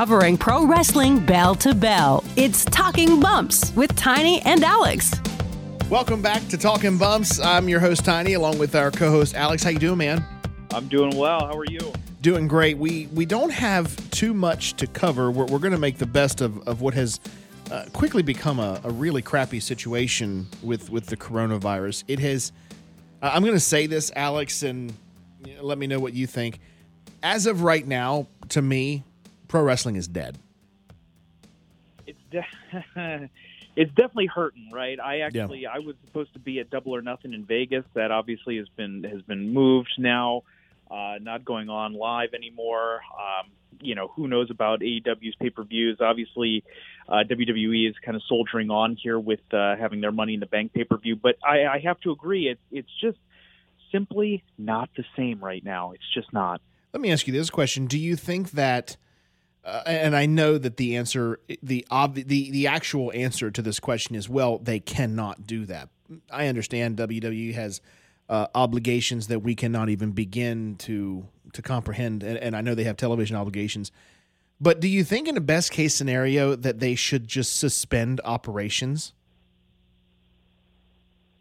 covering pro wrestling bell to bell. It's Talking Bumps with Tiny and Alex. Welcome back to Talking Bumps. I'm your host Tiny, along with our co-host Alex. How you doing, man? I'm doing well. How are you? Doing great. We we don't have too much to cover. We're, we're going to make the best of, of what has uh, quickly become a, a really crappy situation with with the coronavirus. It has. I'm going to say this, Alex, and let me know what you think. As of right now, to me, pro wrestling is dead. It's de- it's definitely hurting, right? I actually yeah. I was supposed to be at Double or Nothing in Vegas. That obviously has been has been moved now, uh, not going on live anymore. Um, you know, who knows about AEW's pay per views? Obviously, uh, WWE is kind of soldiering on here with uh, having their Money in the Bank pay per view. But I, I have to agree, it's it's just simply not the same right now. It's just not. Let me ask you this question: Do you think that? Uh, and I know that the answer, the ob- the the actual answer to this question is well, they cannot do that. I understand WWE has uh, obligations that we cannot even begin to to comprehend, and, and I know they have television obligations. But do you think, in a best case scenario, that they should just suspend operations?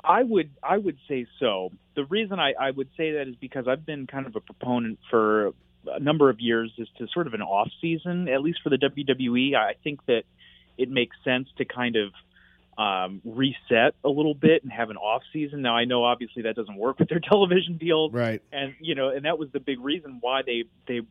I would I would say so. The reason I, I would say that is because I've been kind of a proponent for a number of years is to sort of an off season, at least for the WWE. I think that it makes sense to kind of um, reset a little bit and have an off season. Now I know obviously that doesn't work with their television deals, right? And you know, and that was the big reason why they they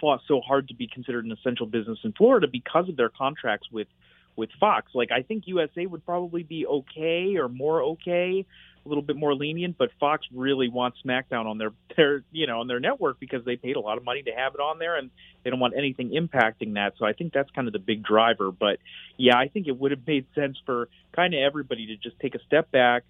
fought so hard to be considered an essential business in Florida because of their contracts with with Fox. Like I think USA would probably be okay or more okay, a little bit more lenient, but Fox really wants SmackDown on their their you know on their network because they paid a lot of money to have it on there and they don't want anything impacting that. So I think that's kind of the big driver. But yeah, I think it would have made sense for kind of everybody to just take a step back,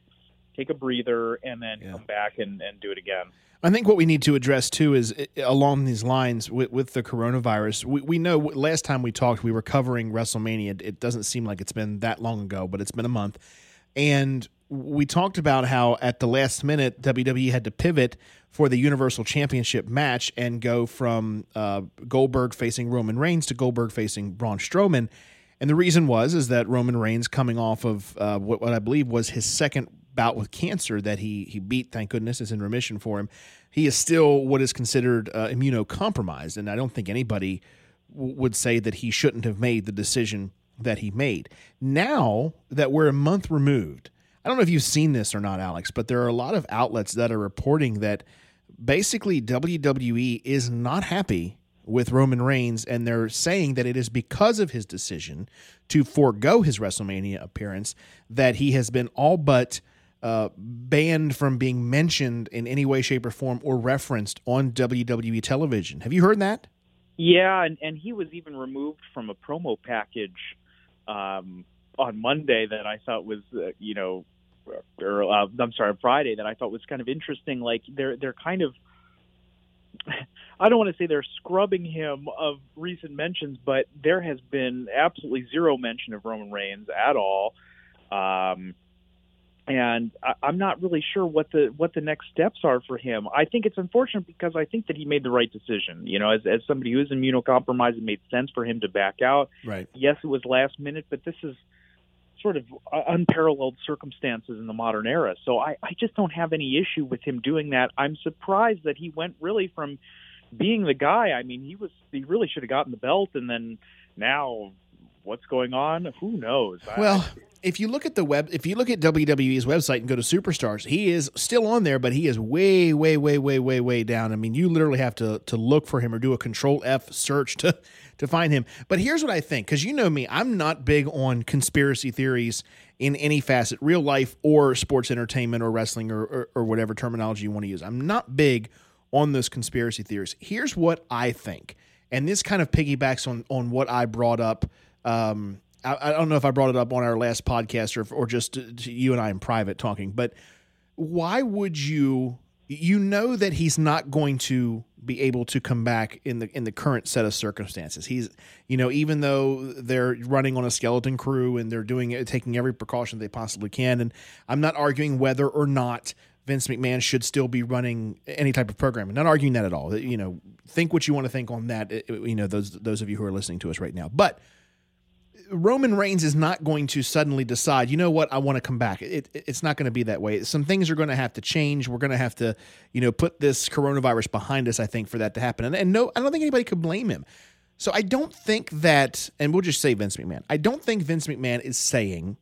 take a breather, and then yeah. come back and, and do it again. I think what we need to address too is uh, along these lines with, with the coronavirus. We, we know last time we talked, we were covering WrestleMania. It doesn't seem like it's been that long ago, but it's been a month. And we talked about how at the last minute, WWE had to pivot for the Universal Championship match and go from uh, Goldberg facing Roman Reigns to Goldberg facing Braun Strowman. And the reason was is that Roman Reigns, coming off of uh, what, what I believe was his second bout with cancer that he he beat. Thank goodness is in remission for him. He is still what is considered uh, immunocompromised, and I don't think anybody w- would say that he shouldn't have made the decision that he made. Now that we're a month removed, I don't know if you've seen this or not, Alex, but there are a lot of outlets that are reporting that basically WWE is not happy with Roman Reigns, and they're saying that it is because of his decision to forego his WrestleMania appearance that he has been all but uh, banned from being mentioned in any way, shape, or form or referenced on WWE television. Have you heard that? Yeah, and, and he was even removed from a promo package um, on Monday that I thought was, uh, you know, or uh, I'm sorry, Friday that I thought was kind of interesting. Like they're they're kind of, I don't want to say they're scrubbing him of recent mentions, but there has been absolutely zero mention of Roman Reigns at all. Um, and I, I'm not really sure what the what the next steps are for him. I think it's unfortunate because I think that he made the right decision. You know, as as somebody who is immunocompromised, it made sense for him to back out. Right. Yes, it was last minute, but this is sort of uh, unparalleled circumstances in the modern era. So I, I just don't have any issue with him doing that. I'm surprised that he went really from being the guy. I mean, he was he really should have gotten the belt, and then now what's going on? Who knows? Well. If you look at the web, if you look at WWE's website and go to Superstars, he is still on there, but he is way, way, way, way, way, way down. I mean, you literally have to to look for him or do a Control F search to to find him. But here's what I think, because you know me, I'm not big on conspiracy theories in any facet, real life or sports entertainment or wrestling or, or, or whatever terminology you want to use. I'm not big on those conspiracy theories. Here's what I think, and this kind of piggybacks on on what I brought up. Um, I, I, don't know if I brought it up on our last podcast or or just to, to you and I in private talking, but why would you? You know that he's not going to be able to come back in the in the current set of circumstances. He's you know even though they're running on a skeleton crew and they're doing it, taking every precaution they possibly can, and I'm not arguing whether or not Vince McMahon should still be running any type of programming. Not arguing that at all. You know, think what you want to think on that. You know, those those of you who are listening to us right now, but. Roman Reigns is not going to suddenly decide, you know what, I want to come back. It, it, it's not going to be that way. Some things are going to have to change. We're going to have to, you know, put this coronavirus behind us, I think, for that to happen. And, and no, I don't think anybody could blame him. So I don't think that, and we'll just say Vince McMahon, I don't think Vince McMahon is saying,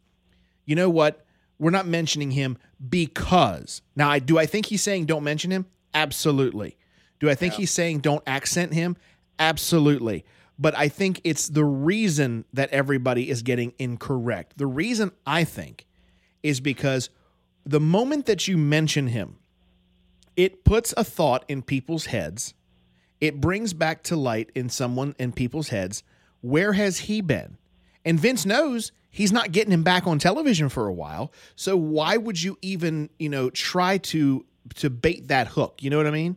you know what, we're not mentioning him because. Now, I do I think he's saying don't mention him? Absolutely. Do I think yeah. he's saying don't accent him? Absolutely. But I think it's the reason that everybody is getting incorrect. The reason I think is because the moment that you mention him, it puts a thought in people's heads. It brings back to light in someone in people's heads where has he been? And Vince knows he's not getting him back on television for a while. So why would you even, you know, try to to bait that hook? You know what I mean?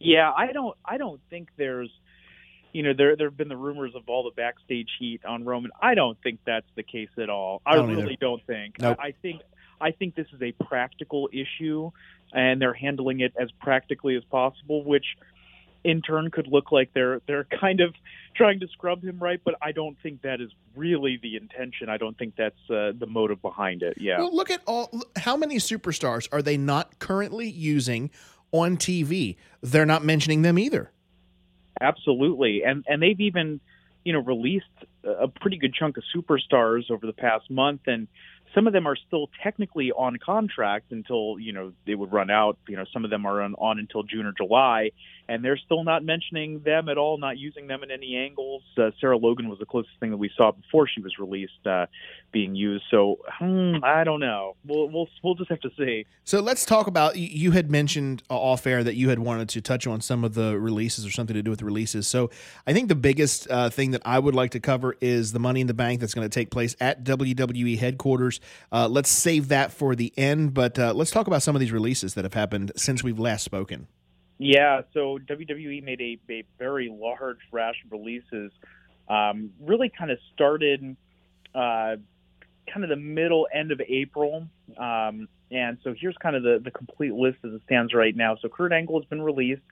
Yeah, I don't I don't think there's you know, there there have been the rumors of all the backstage heat on Roman. I don't think that's the case at all. I, don't really either. don't think. Nope. I, I think I think this is a practical issue and they're handling it as practically as possible, which in turn could look like they're they're kind of trying to scrub him right, but I don't think that is really the intention. I don't think that's uh, the motive behind it. Yeah. Well, look at all how many superstars are they not currently using on TV? They're not mentioning them either. Absolutely, and and they've even you know released a pretty good chunk of superstars over the past month, and some of them are still technically on contract until you know they would run out. You know, some of them are on, on until June or July, and they're still not mentioning them at all, not using them in any angles. Uh, Sarah Logan was the closest thing that we saw before she was released uh, being used. So hmm, I don't know. We'll we'll we'll just have to see. So let's talk about. You had mentioned off air that you had wanted to touch on some of the releases or something to do with releases. So I think the biggest uh, thing that I would like to cover is the Money in the Bank that's going to take place at WWE headquarters. Uh, let's save that for the end, but uh, let's talk about some of these releases that have happened since we've last spoken. Yeah, so WWE made a, a very large rash of releases. Um, really kind of started uh, kind of the middle end of April. Um, and so here's kind of the, the complete list as it stands right now. So Kurt Angle has been released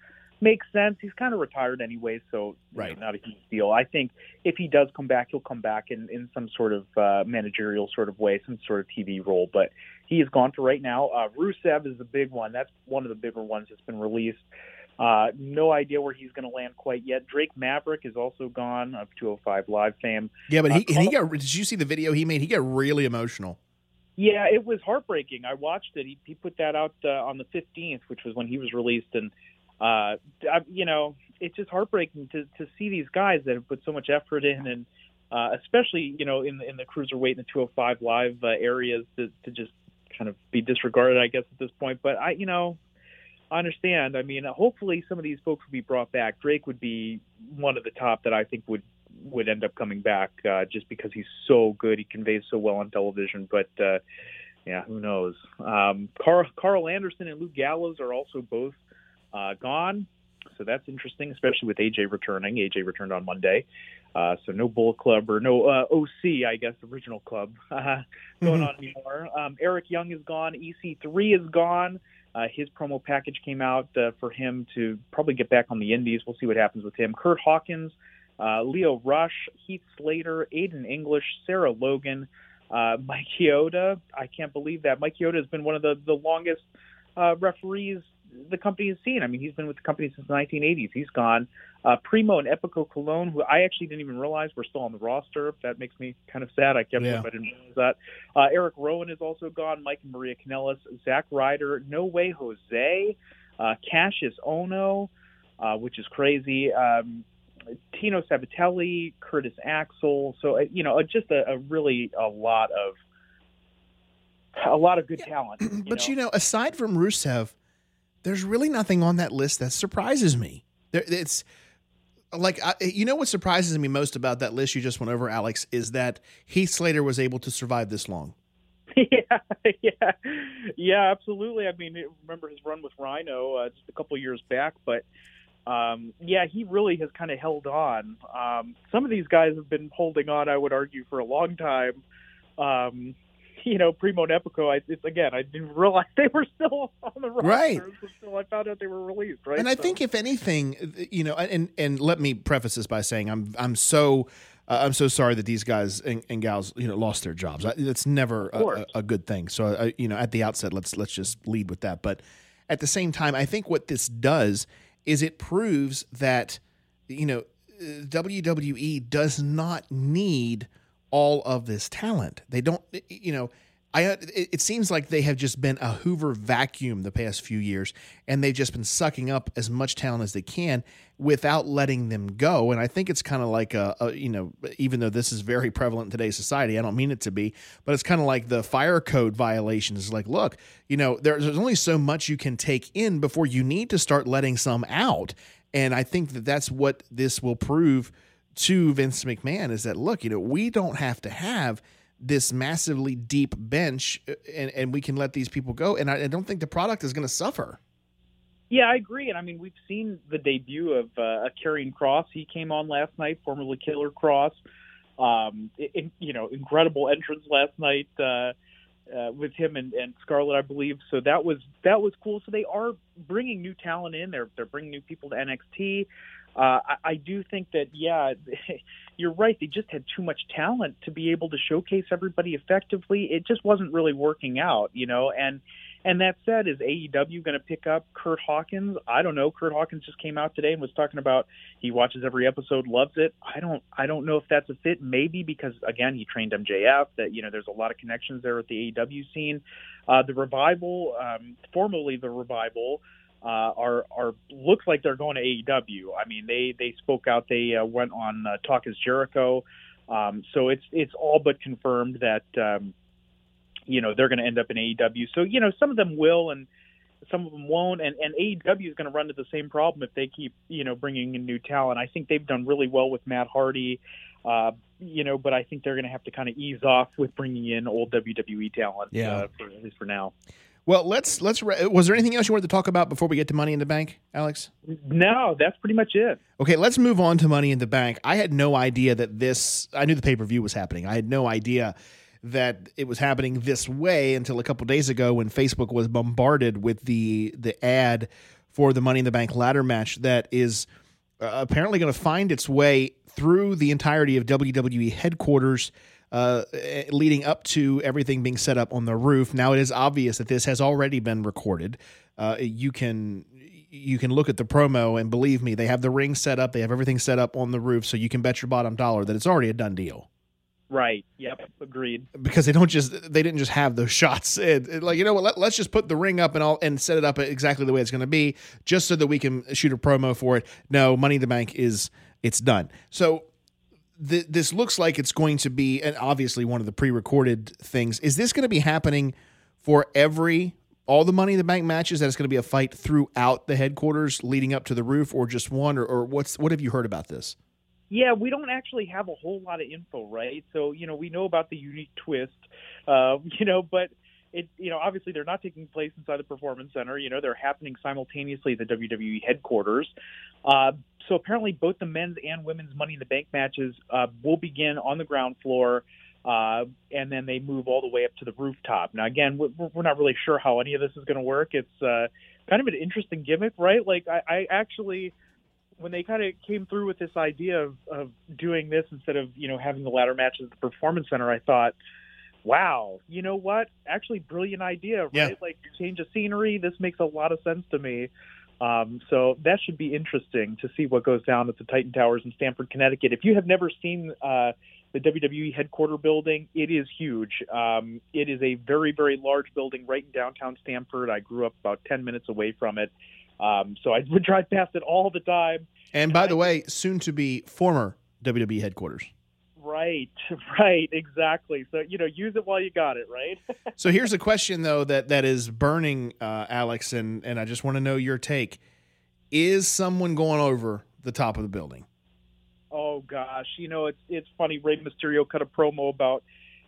makes sense. He's kind of retired anyway, so right. Know, not a huge deal. I think if he does come back, he'll come back in, in some sort of uh, managerial sort of way, some sort of TV role. But he is gone for right now. Uh, Rusev is the big one. That's one of the bigger ones that's been released. Uh, no idea where he's going to land quite yet. Drake Maverick is also gone of 205 Live fame. Yeah, but he, uh, he got. Did you see the video he made? He got really emotional. Yeah, it was heartbreaking. I watched it. He, he put that out uh, on the 15th, which was when he was released, and uh, I, you know, it's just heartbreaking to to see these guys that have put so much effort in, and uh, especially you know in the, in the cruiserweight and the 205 live uh, areas to, to just kind of be disregarded, I guess at this point. But I, you know, I understand. I mean, hopefully some of these folks will be brought back. Drake would be one of the top that I think would would end up coming back uh, just because he's so good. He conveys so well on television, but. Uh, yeah, who knows? Um, Karl, Karl Anderson and Luke Gallows are also both uh, gone. So that's interesting, especially with AJ returning. AJ returned on Monday. Uh, so no Bullet Club or no uh, OC, I guess, original club uh, going mm-hmm. on anymore. Um, Eric Young is gone. EC3 is gone. Uh, his promo package came out uh, for him to probably get back on the Indies. We'll see what happens with him. Kurt Hawkins, uh, Lio Rush, Heath Slater, Aiden English, Sarah Logan, uh, Mike Chioda. I can't believe that. Mike Chioda has been one of the, the longest uh, referees the company has seen. I mean, he's been with the company since the 1980s. He's gone. Uh, Primo and Epico Colón, who I actually didn't even realize were still on the roster. That makes me kind of sad. I kept yeah. I didn't realize that. Uh, Eric Rowan is also gone. Mike and Maria Kanellis, Zack Ryder, No Way Jose, uh, Kassius Ohno, uh, which is crazy. Um, Tino Sabbatelli, Curtis Axel. So uh, you know, uh, just a, a really a lot of a lot of good yeah. talent. You but know? you know, aside from Rusev, there's really nothing on that list that surprises me. There, it's like I, you know what surprises me most about that list you just went over, Alex, is that Heath Slater was able to survive this long. Yeah, yeah, yeah, absolutely. I mean, remember his run with Rhino uh, just a couple years back, but um, yeah, he really has kind of held on. Um, some of these guys have been holding on, I would argue, for a long time. Um, you know, Primo and Epico, I, it's again, I didn't realize they were still on the roster Right. until I found out they were released. Right, And I So- think if anything, you know, and and let me preface this by saying I'm I'm so uh, I'm so sorry that these guys and, and gals you know lost their jobs. I, it's never a, a, a good thing. So uh, you know, at the outset, let's let's just lead with that. But at the same time, I think what this does is it proves that you know uh, WWE does not need all of this talent. They don't, you know. I, uh, it it seems like they have just been a Hoover vacuum the past few years, and they've just been sucking up as much talent as they can without letting them go. And I think it's kind of like a, a, you know, even though this is very prevalent in today's society, I don't mean it to be, but it's kind of like the fire code violations. It's Like, look, you know, there's only so much you can take in before you need to start letting some out. And I think that that's what this will prove to Vince McMahon is that look, you know, we don't have to have this massively deep bench uh, and, and we can let these people go. And I, I don't think the product is going to suffer. Yeah, I agree. And I mean, we've seen the debut of uh, Karrion Kross. He came on last night, formerly Killer Kross. Um, you know, incredible entrance last night uh, uh, with him and, and Scarlett, I believe. So that was that was cool. So they are bringing new talent in. They're they're bringing new people to NXT. Uh, I, I do think that yeah, you're right. They just had too much talent to be able to showcase everybody effectively. It just wasn't really working out, you know. And and that said, is AEW going to pick up Kurt Hawkins? I don't know. Kurt Hawkins just came out today and was talking about he watches every episode, loves it. I don't I don't know if that's a fit. Maybe because again he trained MJF. That you know there's a lot of connections there with the AEW scene. Uh, the revival, um, formerly the revival. Uh, are are looks like they're going to AEW. I mean, they they spoke out. They uh, went on uh, Talk is Jericho. Um, so it's it's all but confirmed that um, you know they're going to end up in AEW. So you know some of them will and some of them won't. And and AEW is going to run into the same problem if they keep you know bringing in new talent. I think they've done really well with Matt Hardy. Uh, you know, but I think they're going to have to kind of ease off with bringing in old WWE talent. Yeah. Uh, for, at least for now. Well, let's let's. Re- was there anything else you wanted to talk about before we get to Money in the Bank, Alex? No, that's pretty much it. Okay, let's move on to Money in the Bank. I had no idea that this. I knew the pay per view was happening. I had no idea that it was happening this way until a couple days ago when Facebook was bombarded with the the ad for the Money in the Bank ladder match that is uh, apparently going to find its way through the entirety of WWE headquarters. Uh, leading up to everything being set up on the roof. Now it is obvious that this has already been recorded. Uh, you can you can look at the promo and believe me, they have the ring set up, they have everything set up on the roof, so you can bet your bottom dollar that it's already a done deal. Right. Yep. Agreed. Because they don't just they didn't just have those shots. It, it- like you know what? Let, let's just put the ring up and all and set it up exactly the way it's going to be, just so that we can shoot a promo for it. No, Money in the Bank is it's done. So th- this looks like it's going to be, and obviously one of the pre-recorded things. Is this going to be happening for every all the Money in the Bank matches? That it's going to be a fight throughout the headquarters leading up to the roof, or just one, or, or what's what have you heard about this? Yeah, we don't actually have a whole lot of info, right? So, you know, we know about the unique twist, uh, you know, but it, you know, obviously they're not taking place inside the Performance Center. You know, they're happening simultaneously at the WWE headquarters. Uh, so apparently, both the men's and women's Money in the Bank matches uh, will begin on the ground floor. Uh, and then they move all the way up to the rooftop. Now, again, we're, we're not really sure how any of this is going to work. It's uh, kind of an interesting gimmick, right? Like, I, I actually, when they kind of came through with this idea of, of doing this instead of you know having the ladder matches at the performance center, I thought, wow, you know what? Actually, brilliant idea, right? Yeah. Like change of scenery. This makes a lot of sense to me. Um, so that should be interesting to see what goes down at the Titan Towers in Stamford, Connecticut. If you have never seen uh, the WWE headquarter building, it is huge. Um, it is a very, very large building right in downtown Stamford. I grew up about 10 minutes away from it. Um, so I would drive past it all the time. And by the way, soon to be former WWE headquarters. Right, right, exactly. So you know, use it while you got it, right? So here's a question though that that is burning, uh, Alex, and and I just want to know your take. Is someone going over the top of the building? oh gosh, you know, it's it's funny. Rey Mysterio cut a promo about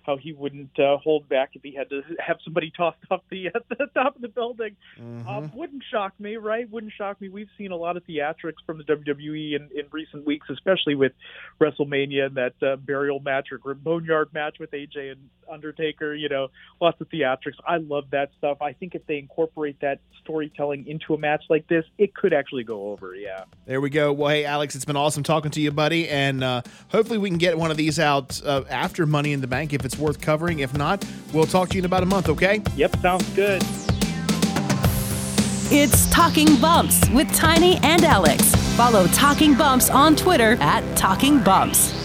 how he wouldn't uh, hold back if he had to have somebody tossed off the the top of the building. Mm-hmm. Um, wouldn't shock me, right? Wouldn't shock me. We've seen a lot of theatrics from the WWE in, in recent weeks, especially with WrestleMania and that uh, burial match or boneyard match with AJ and Undertaker. You know, lots of theatrics. I love that stuff. I think if they incorporate that storytelling into a match like this, it could actually go over. Yeah. There we go. Well, hey, Alex, it's been awesome talking to you, buddy, and uh, hopefully we can get one of these out uh, after Money in the Bank if it's worth covering. If not, we'll talk to you in about a month. Okay? Yep. Sounds good. It's Talking Bumps with Tiny and Alex. Follow Talking Bumps on Twitter at Talking Bumps.